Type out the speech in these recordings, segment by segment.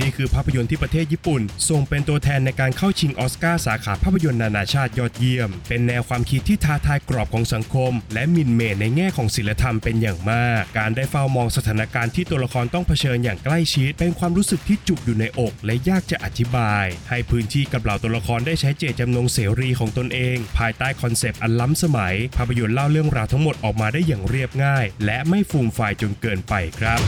นี่คือภาพยนตร์ที่ประเทศญี่ปุ่นส่งเป็นตัวแทนในการเข้าชิงออสการ์สาขาภาพยนตร์นานาชาติยอดเยี่ยม เป็นแนวความคิดที่ท้าทายกรอบของสังคม และหมิ่นเหม่ในแง่ของศีลธรรมเป็นอย่างมาก การได้เฝ้ามองสถานการณ์ที่ตัวละครต้องเผชิญอย่างใกล้ชิด เป็นความรู้สึกที่จุกอยู่ในอก และยากจะอธิบาย ให้พื้นที่กับเหล่าตัวละครได้ใช้เจตจำนงเสรีของตนเอง ภายใต้คอนเซปต์อันล้ำสมัย ภาพยนตร์เล่าเรื่องราวทั้งหมดออกมาได้อย่างเรียบง่าย และไม่ฟูมฟายจนเกินไปครับ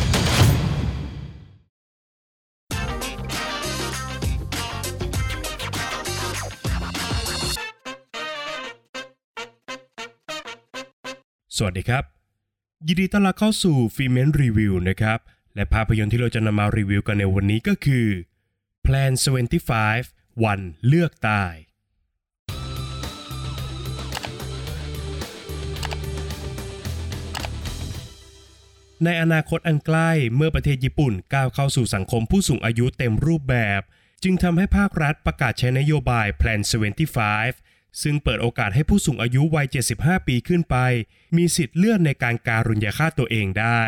สวัสดีครับ ยินดีต้อนรับเข้าสู่ฟิเมนรีวิวนะครับ และภาพยนตร์ที่เราจะนำมารีวิวกันในวันนี้ก็คือ Plan 75 วันเลือกตาย ในอนาคตอันใกล้เมื่อประเทศญี่ปุ่นก้าวเข้าสู่สังคมผู้สูงอายุเต็มรูปแบบ จึงทำให้ภาครัฐประกาศใช้นโยบาย Plan 75 ซึ่งเปิดโอกาสให้ผู้สูงอายุวัย 75 ปีขึ้นไป มีสิทธิ์เลือกในการการุญยฆาตตัวเองได้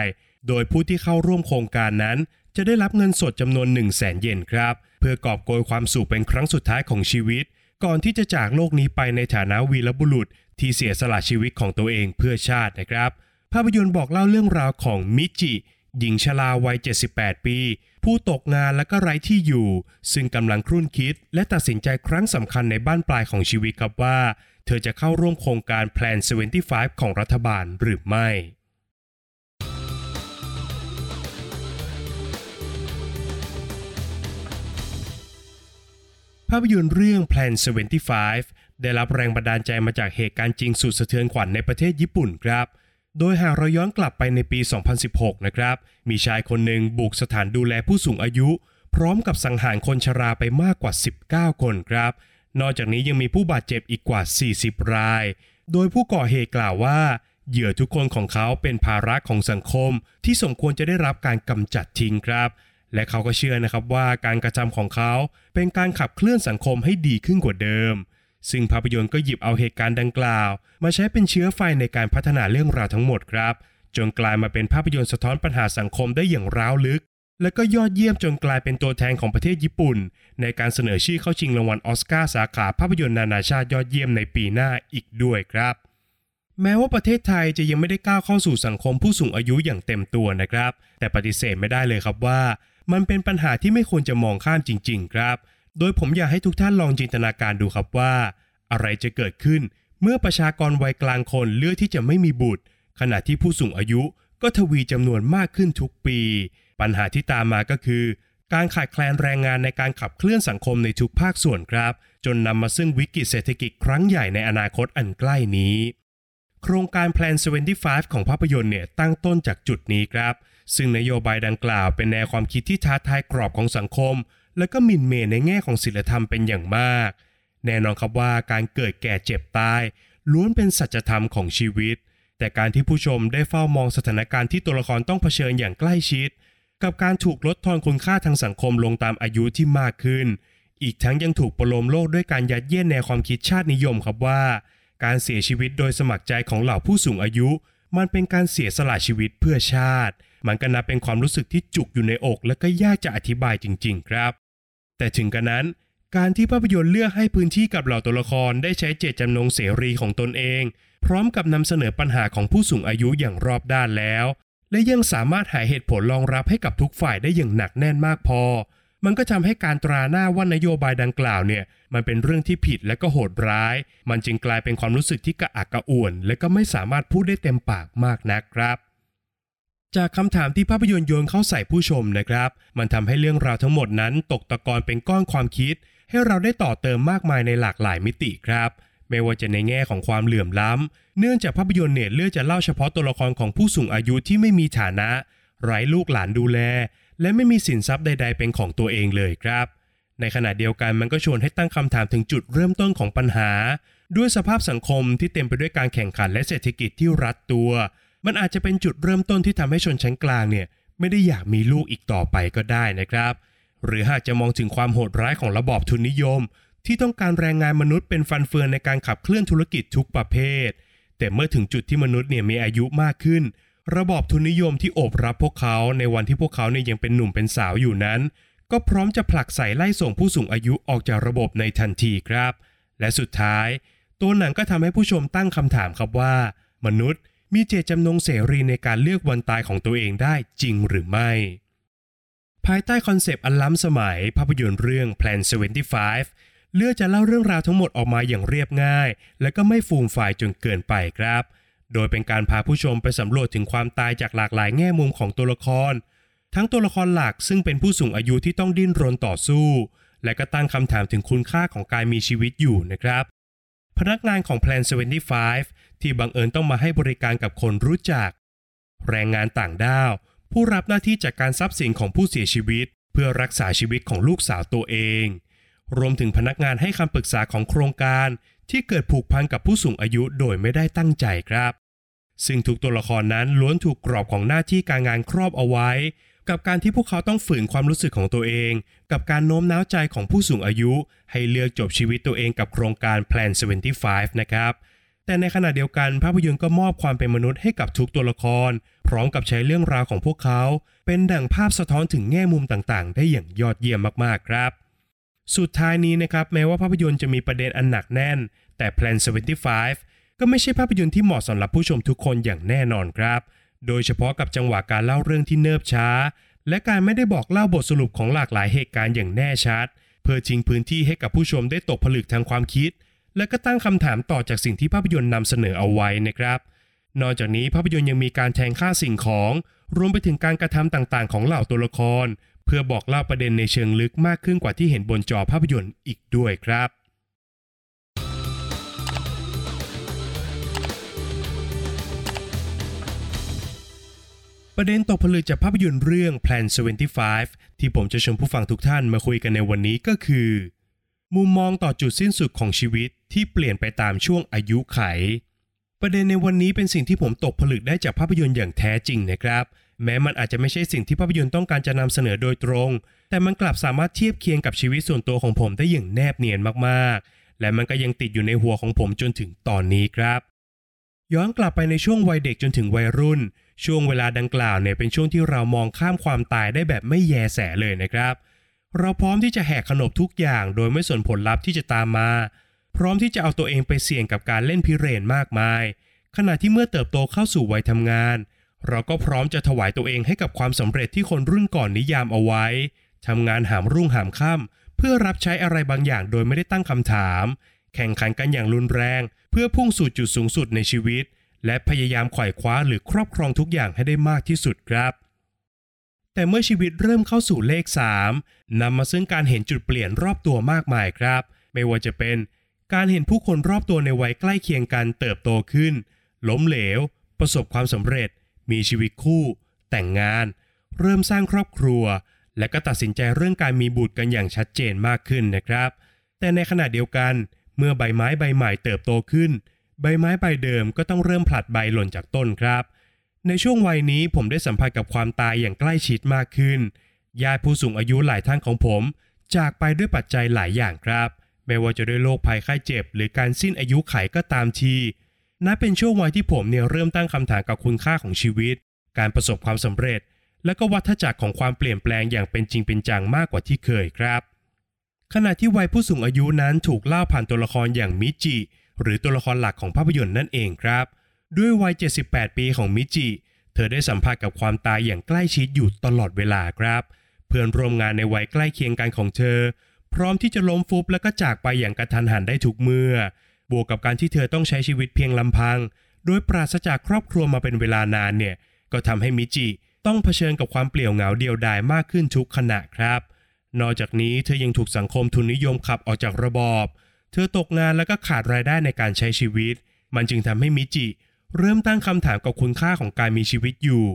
โดยผู้ที่เข้าร่วมโครงการนั้น จะได้รับเงินสดจำนวน 1 0 0 0 0แสนเยนครับ เพื่อกอบโกยความสุขเป็นครั้งสุดท้ายของชีวิต ก่อนที่จะจากโลกนี้ไปในฐานะวีรบุรุษ ที่เสียสละชีวิตของตัวเองเพื่อชาตินะครับ ภาพยนตร์บอกเล่าเรื่องราวของมิจิ หญิงชราวัย 78 ปี ผู้ตกงานและก็ไร้ที่อยู่ ซึ่งกำลังครุ่นคิด และตัดสินใจครั้งสำคัญในบ้านปลายของชีวิตครับว่า เธอจะเข้าร่วมโครงการ Plan 75 ของรัฐบาลหรือไม่ภาพยนตร์เรื่อง Plan 75 ได้รับแรงบันดาลใจมาจากเหตุการณ์จริงสุดสะเทือนขวัญในประเทศญี่ปุ่นครับ โดยหากเราย้อนกลับไปในปี 2016 นะครับ มีชายคนหนึ่งบุกสถานดูแลผู้สูงอายุ พร้อมกับสังหารคนชราไปมากกว่า 19 คนครับ นอกจากนี้ยังมีผู้บาดเจ็บอีกกว่า 40 ราย โดยผู้ก่อเหตุกล่าวว่าเหยื่อทุกคนของเขาเป็นภาระของสังคม ที่สมควรจะได้รับการกำจัดทิ้งครับ และเขาก็เชื่อนะครับว่าการกระทำของเขาเป็นการขับเคลื่อนสังคมให้ดีขึ้นกว่าเดิม ซึ่งภาพยนตร์ก็หยิบเอาเหตุการณ์ดังกล่าว มาใช้เป็นเชื้อไฟในการพัฒนาเรื่องราวทั้งหมดครับ จนกลายมาเป็นภาพยนตร์สะท้อนปัญหาสังคมได้อย่างร้าวลึก และก็ยอดเยี่ยมจนกลายเป็นตัวแทนของประเทศญี่ปุ่น ในการเสนอชื่อเข้าชิงรางวัลออสการ์สาขาภาพยนตร์นานาชาติยอดเยี่ยมในปีหน้าอีกด้วยครับ แม้ว่าประเทศไทยจะยังไม่ได้ก้าวเข้าสู่สังคมผู้สูงอายุอย่างเต็มตัวนะครับ แต่ปฏิเสธไม่ได้เลยครับว่า มันเป็นปัญหาที่ไม่ควรจะมองข้ามจริง ๆ ครับ โดยผมอยากให้ทุกท่านลองจินตนาการดูครับว่า อะไรจะเกิดขึ้นเมื่อประชากรวัยกลางคนเลือกที่จะไม่มีบุตร ขณะที่ผู้สูงอายุก็ทวีจำนวนมากขึ้นทุกปี ปัญหาที่ตามมาก็คือ การขาดแคลนแรงงานในการขับเคลื่อนสังคมในทุกภาคส่วนครับ จนนำมาซึ่งวิกฤตเศรษฐกิจครั้งใหญ่ในอนาคตอันใกล้นี้ โครงการ Plan 75 ของภาพยนตร์เนี่ยตั้งต้นจากจุดนี้ครับ ซึ่งนโยบายดังกล่าวเป็นแนวความคิดที่ท้าทายกรอบของสังคม และก็หมิ่นเมในแง่ของศีลธรรมเป็นอย่างมาก แน่นอนครับว่าการเกิดแก่เจ็บตาย ล้วนเป็นสัจธรรมของชีวิต แต่การที่ผู้ชมได้เฝ้ามองสถานการณ์ที่ตัวละครต้องเผชิญอย่างใกล้ชิด กับการถูกลดทอนคุณค่าทางสังคมลงตามอายุที่มากขึ้น อีกทั้งยังถูกประโลมโลกด้วยการยัดเยียดแนวความคิดชาตินิยมครับว่า การเสียชีวิตโดยสมัครใจของเหล่าผู้สูงอายุ มันเป็นการเสียสละชีวิตเพื่อชาติมันก็นับเป็นความรู้สึกที่จุกอยู่ในอก และก็ยากจะอธิบายจริง ๆ ครับ แต่ถึงกระนั้น การที่ภาพยนตร์เลือกให้พื้นที่กับเหล่าตัวละครได้ใช้เจตจำนงเสรีของตนเอง พร้อมกับนำเสนอปัญหาของผู้สูงอายุอย่างรอบด้านแล้ว และยังสามารถหาเหตุผลรองรับให้กับทุกฝ่ายได้อย่างหนักแน่นมากพอ มันก็ทำให้การตราหน้าว่านโยบายดังกล่าวเนี่ย มันเป็นเรื่องที่ผิดและก็โหดร้าย มันจึงกลายเป็นความรู้สึกที่กระอักกระอ่วน และก็ไม่สามารถพูดได้เต็มปากมากนักครับ จากคำถามที่ภาพยนตร์โยนเข้าใส่ผู้ชมนะครับ มันทำให้เรื่องราวทั้งหมดนั้นตกตะกอนเป็นก้อนความคิด ให้เราได้ต่อเติมมากมายในหลากหลายมิติครับ ไม่ว่าจะในแง่ของความเหลื่อมล้ำ เนื่องจากภาพยนตร์เนี่ยเลือกจะเล่าเฉพาะตัวละครของผู้สูงอายุที่ไม่มีฐานะ ไร้ลูกหลานดูแล และไม่มีสินทรัพย์ใด ๆ เป็นของตัวเองเลยครับ ในขณะเดียวกันมันก็ชวนให้ตั้งคำถามถึงจุดเริ่มต้นของปัญหา ด้วยสภาพสังคมที่เต็มไปด้วยการแข่งขันและเศรษฐกิจที่รัดตัว มันอาจจะเป็นจุดเริ่มต้นที่ทำให้ชนชั้นกลางเนี่ยไม่ได้อยากมีลูกอีกต่อไปก็ได้นะครับ หรือหากจะมองถึงความโหดร้ายของระบอบทุนนิยม ที่ต้องการแรงงานมนุษย์เป็นฟันเฟืองในการขับเคลื่อนธุรกิจทุกประเภท แต่เมื่อถึงจุดที่มนุษย์เนี่ยมีอายุมากขึ้น ระบอบทุนนิยมที่โอบรับพวกเขาในวันที่พวกเขาเนี่ยยังเป็นหนุ่มเป็นสาวอยู่นั้น ก็พร้อมจะผลักใส่ไล่ส่งผู้สูงอายุออกจากระบบในทันทีครับ และสุดท้าย ตัวหนังก็ทำให้ผู้ชมตั้งคำถามครับว่า มนุษย์ มีเจตจำนงเสรีในการเลือกวันตายของตัวเองได้จริงหรือไม่ ภายใต้คอนเซปต์อันล้ำสมัยภาพยนตร์เรื่อง Plan 75 เลือกจะเล่าเรื่องราวทั้งหมดออกมาอย่างเรียบง่าย และก็ไม่ฟูมฟายจนเกินไปครับ โดยเป็นการพาผู้ชมไปสำรวจถึงความตายจากหลากหลายแง่มุมของตัวละคร ทั้งตัวละครหลักซึ่งเป็นผู้สูงอายุที่ต้องดิ้นรนต่อสู้ และก็ตั้งคำถามถึงคุณค่าของการมีชีวิตอยู่นะครับพนักงานของ Plan 75 ที่บังเอิญต้องมาให้บริการกับคนรู้จัก แรงงานต่างด้าว ผู้รับหน้าที่จัดการทรัพย์สินของผู้เสียชีวิต เพื่อรักษาชีวิตของลูกสาวตัวเอง รวมถึงพนักงานให้คำปรึกษาของโครงการที่เกิดผูกพันกับผู้สูงอายุโดยไม่ได้ตั้งใจครับ ซึ่งทุกตัวละครนั้นล้วนถูกกรอบของหน้าที่การงานครอบเอาไว้ กับการที่พวกเขาต้องฝืนความรู้สึกของตัวเอง กับการโน้มน้าวใจของผู้สูงอายุ ให้เลือกจบชีวิตตัวเองกับโครงการ Plan 75 นะครับ แต่ในขณะเดียวกันภาพยนตร์ก็มอบความเป็นมนุษย์ให้กับทุกตัวละคร พร้อมกับใช้เรื่องราวของพวกเขา เป็นดั่งภาพสะท้อนถึงแง่มุมต่างๆ ได้อย่างยอดเยี่ยมมากๆครับ สุดท้ายนี้นะครับแม้ว่าภาพยนตร์จะมีประเด็นอันหนักแน่น แต่ Plan 75 ก็ไม่ใช่ภาพยนตร์ที่เหมาะสำหรับผู้ชมทุกคนอย่างแน่นอนครับ โดยเฉพาะกับจังหวะการเล่าเรื่องที่เนิบช้า และการไม่ได้บอกเล่าบทสรุปของหลากหลายเหตุการณ์อย่างแน่ชัด เพื่อทิ้งพื้นที่ให้กับผู้ชมได้ตกผลึกทางความคิด และก็ตั้งคำถามต่อจากสิ่งที่ภาพยนตร์นำเสนอเอาไว้นะครับ นอกจากนี้ภาพยนตร์ยังมีการแทงค่าสิ่งของ รวมไปถึงการกระทำต่างๆ ของเหล่าตัวละคร เพื่อบอกเล่าประเด็นในเชิงลึกมากขึ้นกว่าที่เห็นบนจอภาพยนตร์อีกด้วยครับประเด็นตกผลึกจากภาพยนตร์เรื่อง Plan 75 ที่ผมจะชวนผู้ฟังทุกท่านมาคุยกันในวันนี้ก็คือ มุมมองต่อจุดสิ้นสุดของชีวิตที่เปลี่ยนไปตามช่วงอายุไข ประเด็นในวันนี้เป็นสิ่งที่ผมตกผลึกได้จากภาพยนตร์อย่างแท้จริงนะครับ แม้มันอาจจะไม่ใช่สิ่งที่ภาพยนตร์ต้องการจะนำเสนอโดยตรง แต่มันกลับสามารถเทียบเคียงกับชีวิตส่วนตัวของผมได้อย่างแนบเนียนมากๆ และมันก็ยังติดอยู่ในหัวของผมจนถึงตอนนี้ครับย้อนกลับไปในช่วงวัยเด็กจนถึงวัยรุ่น ช่วงเวลาดังกล่าวเนี่ยเป็นช่วงที่เรามองข้ามความตายได้แบบไม่แยแสเลยนะครับ เราพร้อมที่จะแหกขนบทุกอย่างโดยไม่สนผลลัพธ์ที่จะตามมา พร้อมที่จะเอาตัวเองไปเสี่ยงกับการเล่นพิเรนมากมาย ขณะที่เมื่อเติบโตเข้าสู่วัยทำงาน เราก็พร้อมจะถวายตัวเองให้กับความสำเร็จที่คนรุ่นก่อนนิยามเอาไว้ทำงานหามรุ่งหามค่ำเพื่อรับใช้อะไรบางอย่างโดยไม่ได้ตั้งคำถาม แข่งขันกันอย่างรุนแรง เพื่อพุ่งสู่จุดสูงสุดในชีวิต และพยายามไขว่คว้าหรือครอบครองทุกอย่างให้ได้มากที่สุดครับ แต่เมื่อชีวิตเริ่มเข้าสู่เลข 3นำมาซึ่งการเห็นจุดเปลี่ยนรอบตัวมากมายครับ ไม่ว่าจะเป็น การเห็นผู้คนรอบตัวในวัยใกล้เคียงกันเติบโตขึ้น ล้มเหลว ประสบความสำเร็จ มีชีวิตคู่ แต่งงาน เริ่มสร้างครอบครัว และก็ตัดสินใจเรื่องการมีบุตรกันอย่างชัดเจนมากขึ้นนะครับ แต่ในขณะเดียวกัน เมื่อใบไม้ใบใหม่เติบโตขึ้น ใบไม้ใบเดิมก็ต้องเริ่มผลัดใบหล่นจากต้นครับ ในช่วงวัยนี้ผมได้สัมผัสกับความตายอย่างใกล้ชิดมากขึ้น ญาติผู้สูงอายุหลายท่านของผม จากไปด้วยปัจจัยหลายอย่างครับ ไม่ว่าจะด้วยโรคภัยไข้เจ็บ หรือการสิ้นอายุไขก็ตามทีนับเป็นช่วงวัยที่ผมเนี่ยเริ่มตั้งคำถามกับคุณค่าของชีวิต การประสบความสำเร็จ และก็วัฏจักรของความเปลี่ยนแปลงอย่างเป็นจริงเป็นจังมากกว่าที่เคยครับ ขณะที่วัยผู้สูงอายุนั้นถูกเล่าผ่านตัวละครอย่างมิจิ หรือตัวละครหลักของภาพยนตร์นั่นเองครับ ด้วยวัย 78 ปีของมิจิ เธอได้สัมผัสกับความตายอย่างใกล้ชิดอยู่ตลอดเวลาครับ เพื่อนร่วมงานในวัยใกล้เคียงกันของเธอ พร้อมที่จะล้มฟุบแล้วก็จากไปอย่างกระทันหันได้ทุกเมื่อ บวกกับการที่เธอต้องใช้ชีวิตเพียงลำพัง โดยปราศจากครอบครัวมาเป็นเวลานานเนี่ย ก็ทำให้มิจิ ต้องเผชิญกับความเปลี่ยวเหงาเดียวดายมากขึ้นทุกขณะครับ นอกจากนี้เธอยังถูกสังคมทุนนิยมขับออกจากระบอบ เธอตกงานแล้วก็ขาดรายได้ในการใช้ชีวิต มันจึงทำให้มิจิ เริ่มตั้งคำถามกับคุณค่าของการมีชีวิตอยู่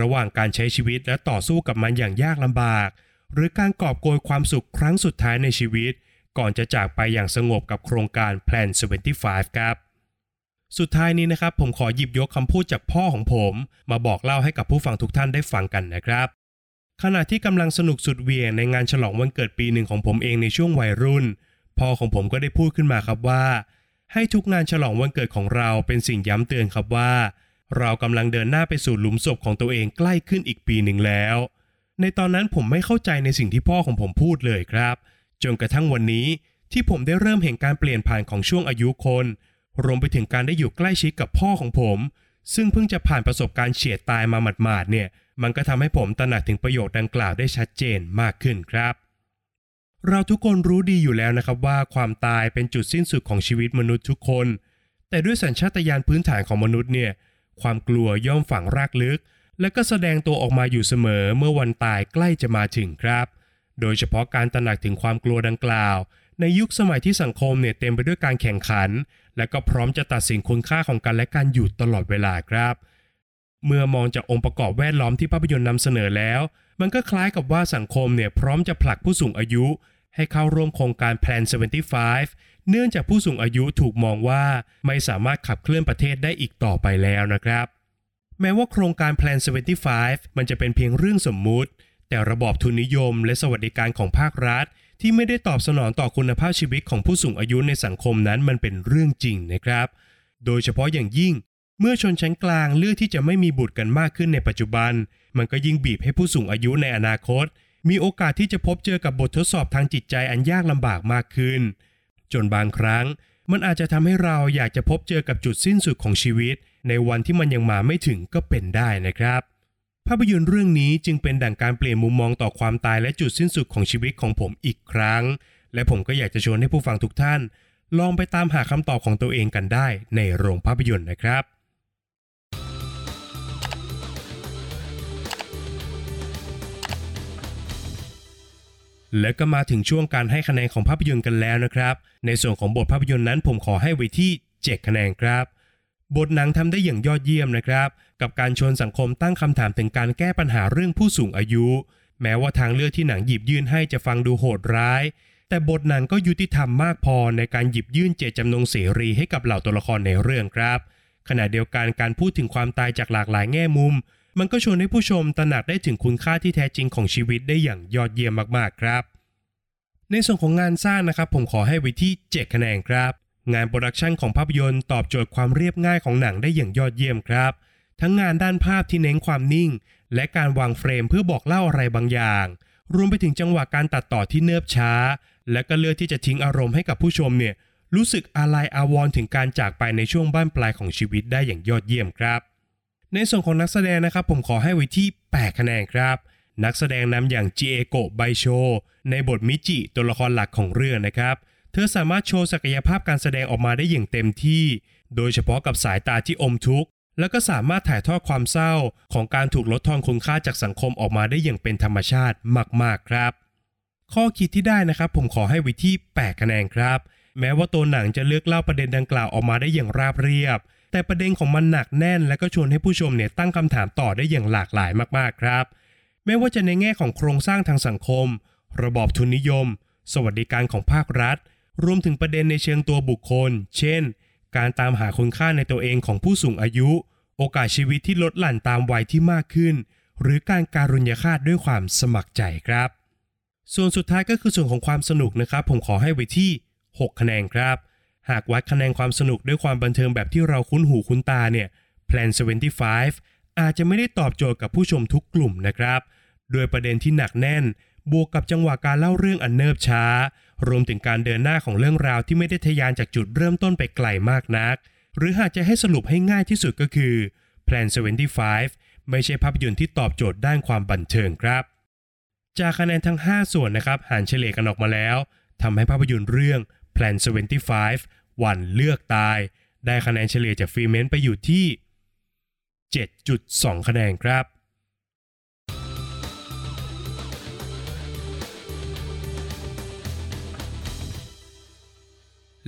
ระหว่างการใช้ชีวิตและต่อสู้กับมันอย่างยากลำบาก หรือการกอบโกยความสุขครั้งสุดท้ายในชีวิต ก่อนจะจากไปอย่างสงบกับโครงการ Plan 75 ครับ สุดท้ายนี้นะครับ ผมขอหยิบยกคำพูดจากพ่อของผม มาบอกเล่าให้กับผู้ฟังทุกท่านได้ฟังกันนะครับขณะที่กำลังสนุกสุดเวียงในงานฉลองวันเกิดปีหนึ่งของผมเองในช่วงวัยรุ่น พ่อของผมก็ได้พูดขึ้นมาครับว่า ให้ทุกงานฉลองวันเกิดของเราเป็นสิ่งย้ำเตือนครับว่า เรากำลังเดินหน้าไปสู่หลุมศพของตัวเองใกล้ขึ้นอีกปีหนึ่งแล้ว ในตอนนั้นผมไม่เข้าใจในสิ่งที่พ่อของผมพูดเลยครับ จนกระทั่งวันนี้ที่ผมได้เริ่มเห็นการเปลี่ยนผ่านของช่วงอายุคน รวมไปถึงการได้อยู่ใกล้ชิดกับพ่อของผม ซึ่งเพิ่งจะผ่านประสบการณ์เฉียดตายมาหมาดๆเนี่ย มันก็ทำให้ผมตระหนักถึงประโยชน์ดังกล่าวได้ชัดเจนมากขึ้นครับ เราทุกคนรู้ดีอยู่แล้วนะครับว่าความตายเป็นจุดสิ้นสุดของชีวิตมนุษย์ทุกคน แต่ด้วยสัญชาตญาณพื้นฐานของมนุษย์เนี่ย ความกลัวย่อมฝังรากลึก และก็แสดงตัวออกมาอยู่เสมอเมื่อวันตายใกล้จะมาถึงครับ โดยเฉพาะการตระหนักถึงความกลัวดังกล่าว ในยุคสมัยที่สังคมเนี่ยเต็มไปด้วยการแข่งขัน และก็พร้อมจะตัดสินคุณค่าของกันและกันอยู่ตลอดเวลาครับ เมื่อมองจากองค์ประกอบแวดล้อมที่ภาพยนตร์นำเสนอแล้ว มันก็คล้ายกับว่าสังคมเนี่ยพร้อมจะผลักผู้สูงอายุ ให้เข้าร่วมโครงการ Plan 75 เนื่องจากผู้สูงอายุถูกมองว่าไม่สามารถขับเคลื่อนประเทศได้อีกต่อไปแล้วนะครับ แม้ว่าโครงการ Plan 75 มันจะเป็นเพียงเรื่องสมมุติ แต่ระบอบทุนนิยม และสวัสดิการของภาครัฐ ที่ไม่ได้ตอบสนองต่อคุณภาพชีวิตของผู้สูงอายุในสังคมนั้นมันเป็นเรื่องจริงนะครับ โดยเฉพาะอย่างยิ่งเมื่อชนชั้นกลางเลือกที่จะไม่มีบุตรกันมากขึ้นในปัจจุบัน มันก็ยิ่งบีบให้ผู้สูงอายุในอนาคต มีโอกาสที่จะพบเจอกับบททดสอบทางจิตใจอันยากลำบากมากขึ้น จนบางครั้งมันอาจจะทำให้เราอยากจะพบเจอกับจุดสิ้นสุดของชีวิต ในวันที่มันยังมาไม่ถึงก็เป็นได้นะครับ ภาพยนตร์เรื่องนี้จึงเป็นดั่งการเปลี่ยนมุมมองต่อความตายและจุดสิ้นสุดของชีวิตของผมอีกครั้ง และผมก็อยากจะชวนให้ผู้ฟังทุกท่าน ลองไปตามหาคำตอบของตัวเองกันได้ในโรงภาพยนตร์นะครับ และก็มาถึงช่วงการให้คะแนนของภาพยนตร์กันแล้วนะครับ ในส่วนของบทภาพยนตร์นั้นผมขอให้ไว้ที่ 7 คะแนนครับ บทหนังทำได้อย่างยอดเยี่ยมนะครับ กับการชวนสังคมตั้งคำถามถึงการแก้ปัญหาเรื่องผู้สูงอายุ แม้ว่าทางเลือกที่หนังหยิบยื่นให้จะฟังดูโหดร้าย แต่บทหนังก็ยุติธรรมมากพอในการหยิบยื่นเจตจำนงเสรีให้กับเหล่าตัวละครในเรื่องครับ ขณะเดียวกันการพูดถึงความตายจากหลากหลายแง่มุม มันก็ชวนให้ผู้ชมตระหนักได้ถึงคุณค่าที่แท้จริงของชีวิตได้อย่างยอดเยี่ยมมากๆครับ ในส่วนของงานสร้างนะครับ ผมขอให้ไว้ที่7คะแนนครับ งานโปรดักชันของภาพยนตร์ตอบโจทย์ความเรียบง่ายของหนังได้อย่างยอดเยี่ยมครับ ทั้งงานด้านภาพที่เน้นความนิ่ง และการวางเฟรมเพื่อบอกเล่าอะไรบางอย่าง รวมไปถึงจังหวะการตัดต่อที่เนิบช้า และก็เลือกที่จะทิ้งอารมณ์ให้กับผู้ชมเนี่ยรู้สึกอาลัยอาวรณ์ถึงการจากไปในช่วงบั้นปลายของชีวิตได้อย่างยอดเยี่ยมครับ ในส่วนของนักแสดงนะครับผมขอให้ไว้ที่ 8 คะแนนครับ นักแสดงนำอย่างชิเอโกะไบโชในบทมิจิตัวละครหลักของเรื่องนะครับ เธอสามารถโชว์ศักยภาพการแสดงออกมาได้อย่างเต็มที่ โดยเฉพาะกับสายตาที่อมทุกข์ แล้วก็สามารถถ่ายทอดความเศร้าของการถูกลดทอนคุณค่าจากสังคมออกมาได้อย่างเป็นธรรมชาติมากๆครับ ข้อคิดที่ได้นะครับผมขอให้ไว้ที่ 8 คะแนนครับ แม้ว่าตัวหนังจะเลือกเล่าประเด็นดังกล่าวออกมาได้อย่างราบเรียบ แต่ประเด็นของมันหนักแน่น และก็ชวนให้ผู้ชมเนี่ยตั้งคำถามต่อได้อย่างหลากหลายมากๆครับ ไม่ว่าจะในแง่ของโครงสร้างทางสังคม ระบอบทุนนิยม สวัสดิการของภาครัฐ รวมถึงประเด็นในเชิงตัวบุคคล เช่น การตามหาคุณค่าในตัวเองของผู้สูงอายุ โอกาสชีวิตที่ลดหลั่นตามวัยที่มากขึ้น หรือการการุญยฆาตด้วยความสมัครใจครับ ส่วนสุดท้ายก็คือส่วนของความสนุกนะครับ ผมขอให้ไว้ที่ 6 คะแนนครับ หากวัดคะแนนความสนุกด้วยความบันเทิงแบบที่เราคุ้นหูคุ้นตาเนี่ย Plan 75 อาจจะไม่ได้ตอบโจทย์กับผู้ชมทุกกลุ่มนะครับ โดยประเด็นที่หนักแน่น บวกกับจังหวะการเล่าเรื่องอันเนิบช้า รวมถึงการเดินหน้าของเรื่องราวที่ไม่ได้ทะยานจากจุดเริ่มต้นไปไกลมากนัก หรือหากจะให้สรุปให้ง่ายที่สุดก็คือ Plan 75 ไม่ใช่ภาพยนตร์ที่ตอบโจทย์ด้านความบันเทิงครับ จากคะแนนทั้ง 5 ส่วนนะครับหารเฉลี่ยกันออกมาแล้วทำให้ภาพยนตร์เรื่อง Plan 75 วันเลือกตาย ได้คะแนนเฉลี่ยจากฟรีเมนต์ไปอยู่ที่ 7.2 คะแนนครับ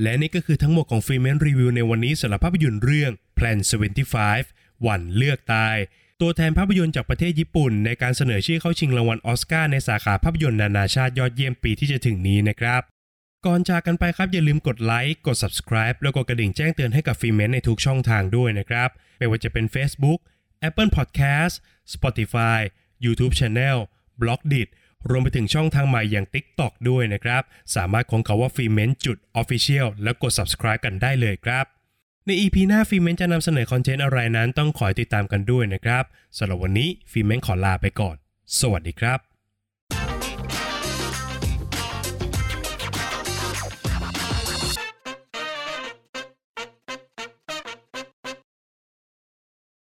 และนี่ก็คือทั้งหมดของฟรีเมนรีวิวในวันนี้สำหรับภาพยนตร์เรื่อง Plan 75 วันเลือกตายตัวแทนภาพยนตร์จากประเทศญี่ปุ่น ในการเสนอชื่อเข้าชิงรางวัลออสการ์ในสาขาภาพยนตร์นานาชาติยอดเยี่ยมปีที่จะถึงนี้นะครับ ก่อนจากกันไปครับอย่าลืมกดไลค์กด subscribe แล้วก็กระดิ่งแจ้งเตือนให้กับฟีเมนในทุกช่องทางด้วยนะครับ ไม่ว่าจะเป็น Facebook Apple Podcast Spotify YouTube Channel b l o g d i t รวมไปถึงช่องทางใหม่อย่าง TikTok ด้วยนะครับ สามารถค้นคำว่าฟีเมนจุด Official แล้วกด subscribe กันได้เลยครับ ใน EP หน้าฟีเมนจะนำเสนอคอนเทนต์อะไรนั้นต้องคอยติดตามกันด้วยนะครับสำหรับวันนี้ฟีเมนขอลาไปก่อน สวัสดีครับ